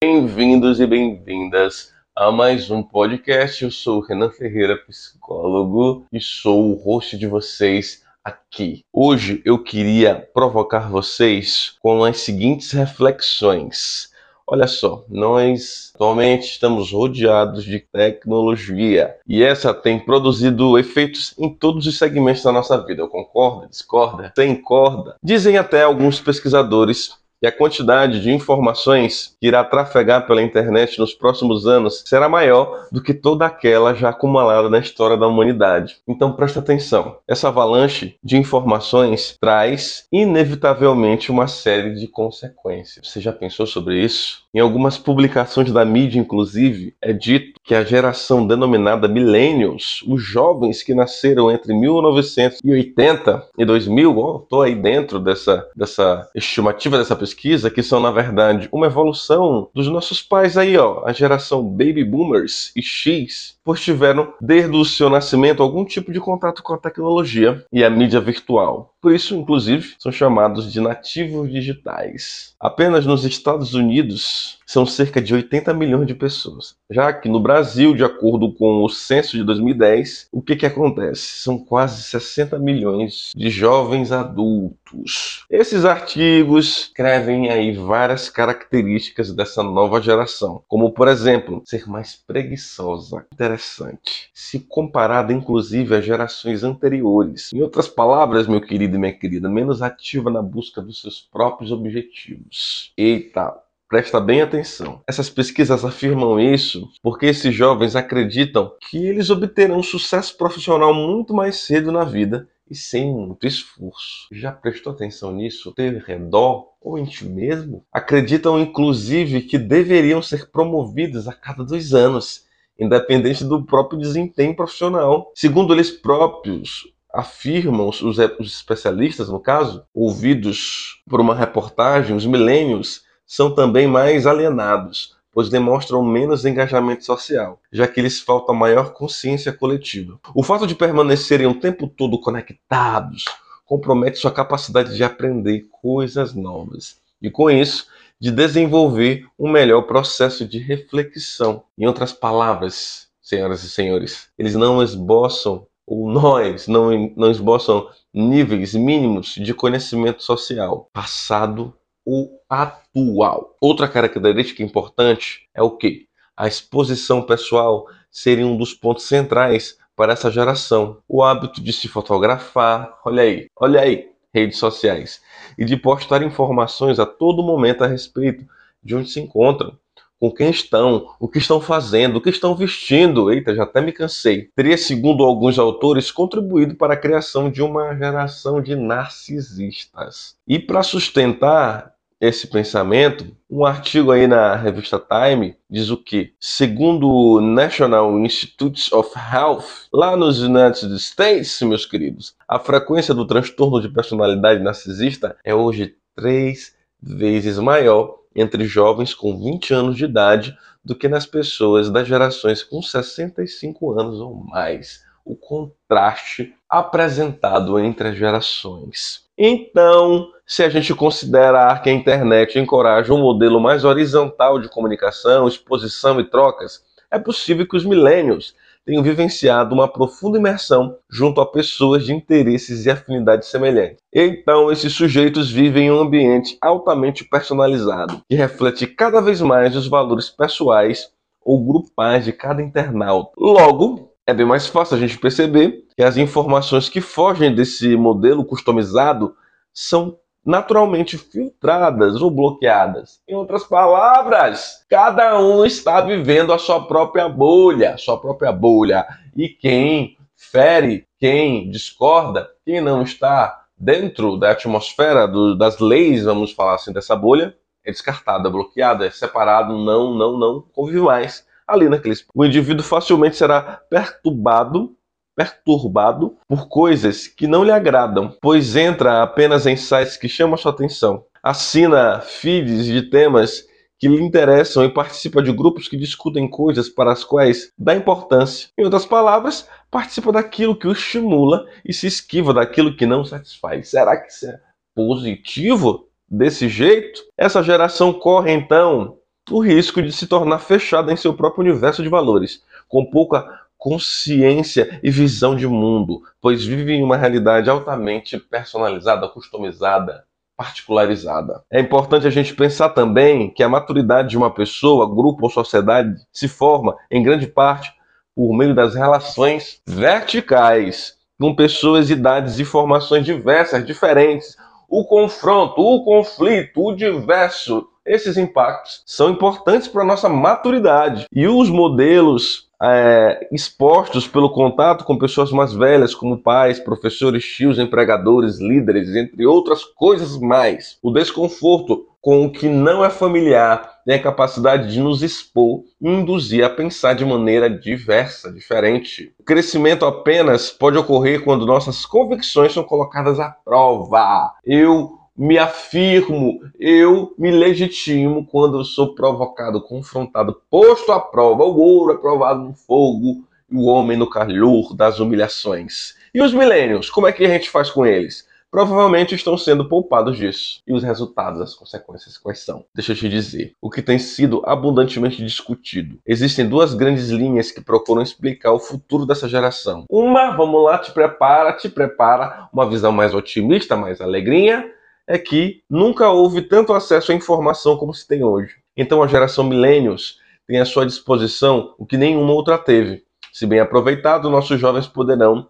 Bem-vindos e bem-vindas a mais um podcast. Eu sou o Renan Ferreira, psicólogo, e sou o host de vocês aqui. Hoje eu queria provocar vocês com as seguintes reflexões. Olha só, nós atualmente estamos rodeados de tecnologia e essa tem produzido efeitos em todos os segmentos da nossa vida. Concorda? Discorda? Sem corda? Dizem até alguns pesquisadores que a quantidade de informações que irá trafegar pela internet nos próximos anos será maior do que toda aquela já acumulada na história da humanidade. Então presta atenção. Essa avalanche de informações traz inevitavelmente uma série de consequências. Você já pensou sobre isso? Em algumas publicações da mídia, inclusive, é dito que a geração denominada Millennials, os jovens que nasceram entre 1980 e 2000, estou aí dentro dessa, dessa estimativa dessa pesquisa, que são, na verdade, uma evolução dos nossos pais aí, ó, a geração Baby Boomers e X, pois tiveram, desde o seu nascimento, algum tipo de contato com a tecnologia e a mídia virtual. Por isso, inclusive, são chamados de nativos digitais. Apenas nos Estados Unidos são cerca de 80 milhões de pessoas. Já que no Brasil, de acordo com o censo de 2010, o que, que acontece? São quase 60 milhões de jovens adultos. Esses artigos escrevem aí várias características dessa nova geração, como por exemplo, ser mais preguiçosa. Interessante. Se comparada inclusive às gerações anteriores. Em outras palavras, meu querido e minha querida, menos ativa na busca dos seus próprios objetivos. Eita, Presta bem atenção. Essas pesquisas afirmam isso porque esses jovens acreditam que eles obterão sucesso profissional muito mais cedo na vida e sem muito esforço. Já prestou atenção nisso? Teu redor ou em ti mesmo? Acreditam inclusive que deveriam ser promovidos a cada dois anos, independente do próprio desempenho profissional. Segundo eles próprios, afirmam os especialistas, no caso, ouvidos por uma reportagem, os milênios são também mais alienados, pois demonstram menos engajamento social, já que lhes falta maior consciência coletiva. O fato de permanecerem o tempo todo conectados compromete sua capacidade de aprender coisas novas e, com isso, de desenvolver um melhor processo de reflexão. Em outras palavras, senhoras e senhores, eles não esboçam, ou nós não, não esboçam níveis mínimos de conhecimento social, passado o atual. Outra característica importante é o que? A exposição pessoal seria um dos pontos centrais para essa geração. O hábito de se fotografar, olha aí, olha aí, redes sociais, e de postar informações a todo momento a respeito de onde se encontram, com quem estão, o que estão fazendo, o que estão vestindo. Eita, já até me cansei. Teria, segundo alguns autores, contribuído para a criação de uma geração de narcisistas. E para sustentar esse pensamento, um artigo aí na revista Time diz o que? Segundo o National Institutes of Health, lá nos United States, meus queridos, a frequência do transtorno de personalidade narcisista é hoje três vezes maior entre jovens com 20 anos de idade do que nas pessoas das gerações com 65 anos ou mais. O contraste apresentado entre as gerações. Então, se a gente considerar que a internet encoraja um modelo mais horizontal de comunicação, exposição e trocas, é possível que os millennials tenham vivenciado uma profunda imersão junto a pessoas de interesses e afinidades semelhantes. Então, esses sujeitos vivem em um ambiente altamente personalizado, que reflete cada vez mais os valores pessoais ou grupais de cada internauta. Logo, é bem mais fácil a gente perceber que as informações que fogem desse modelo customizado são naturalmente filtradas ou bloqueadas. Em outras palavras, cada um está vivendo a sua própria bolha, sua própria bolha. E quem fere, quem discorda, quem não está dentro da atmosfera do, das leis, vamos falar assim, dessa bolha, é descartado, é bloqueado, é separado, não, não, não convive mais ali naqueles. O indivíduo facilmente será perturbado perturbado por coisas que não lhe agradam, pois entra apenas em sites que chamam sua atenção. Assina feeds de temas que lhe interessam e participa de grupos que discutem coisas para as quais dá importância. Em outras palavras, participa daquilo que o estimula e se esquiva daquilo que não satisfaz. Será que isso é positivo desse jeito, essa geração corre então o risco de se tornar fechada em seu próprio universo de valores, com pouca consciência e visão de mundo, pois vive em uma realidade altamente personalizada, customizada, particularizada. É importante a gente pensar também que a maturidade de uma pessoa, grupo ou sociedade se forma, em grande parte, por meio das relações verticais com pessoas, idades e formações diversas, diferentes. O confronto, o conflito, o diverso, esses impactos são importantes para a nossa maturidade. E os modelos é, expostos pelo contato com pessoas mais velhas, como pais, professores, tios, empregadores, líderes, entre outras coisas mais. O desconforto com o que não é familiar tem a capacidade de nos expor induzir a pensar de maneira diversa, diferente. O crescimento apenas pode ocorrer quando nossas convicções são colocadas à prova. Eu me afirmo, eu me legitimo quando eu sou provocado, confrontado, posto à prova. O ouro é provado no fogo e o homem no calor das humilhações. E os milênios, como é que a gente faz com eles? Provavelmente estão sendo poupados disso. E os resultados, as consequências, quais são? Deixa eu te dizer. O que tem sido abundantemente discutido. Existem duas grandes linhas que procuram explicar o futuro dessa geração. Uma, vamos lá, te prepara, te prepara, uma visão mais otimista, mais alegrinha é que nunca houve tanto acesso à informação como se tem hoje. Então a geração millennials tem à sua disposição o que nenhuma outra teve. Se bem aproveitado, nossos jovens poderão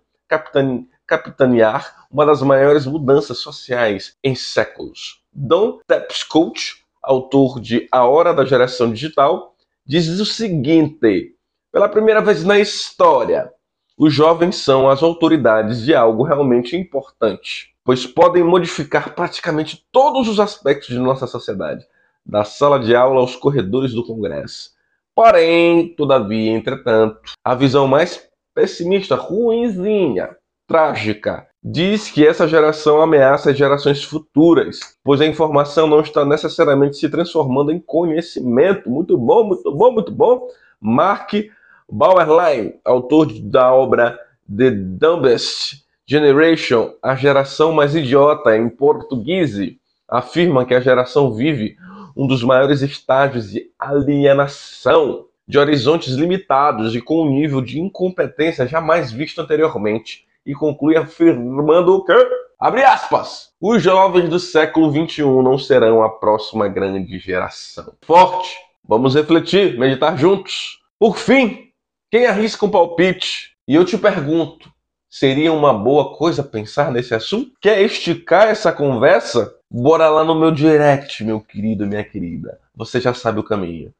capitanear uma das maiores mudanças sociais em séculos. Don Tapscoach, autor de A Hora da Geração Digital, diz o seguinte: pela primeira vez na história, os jovens são as autoridades de algo realmente importante pois podem modificar praticamente todos os aspectos de nossa sociedade, da sala de aula aos corredores do Congresso. Porém, todavia, entretanto, a visão mais pessimista, ruinzinha, trágica, diz que essa geração ameaça as gerações futuras, pois a informação não está necessariamente se transformando em conhecimento. Muito bom, muito bom, muito bom. Mark Bauerlein, autor da obra The Dumbest Generation, a geração mais idiota em português, afirma que a geração vive um dos maiores estágios de alienação, de horizontes limitados e com um nível de incompetência jamais visto anteriormente, e conclui afirmando que, abre aspas, os jovens do século XXI não serão a próxima grande geração. Forte! Vamos refletir, meditar juntos. Por fim, quem arrisca um palpite? E eu te pergunto, Seria uma boa coisa pensar nesse assunto? Quer esticar essa conversa? Bora lá no meu direct, meu querido, minha querida. Você já sabe o caminho.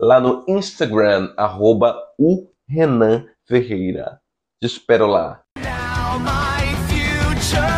Lá no Instagram, arroba o Renan Ferreira. Te espero lá. Now my future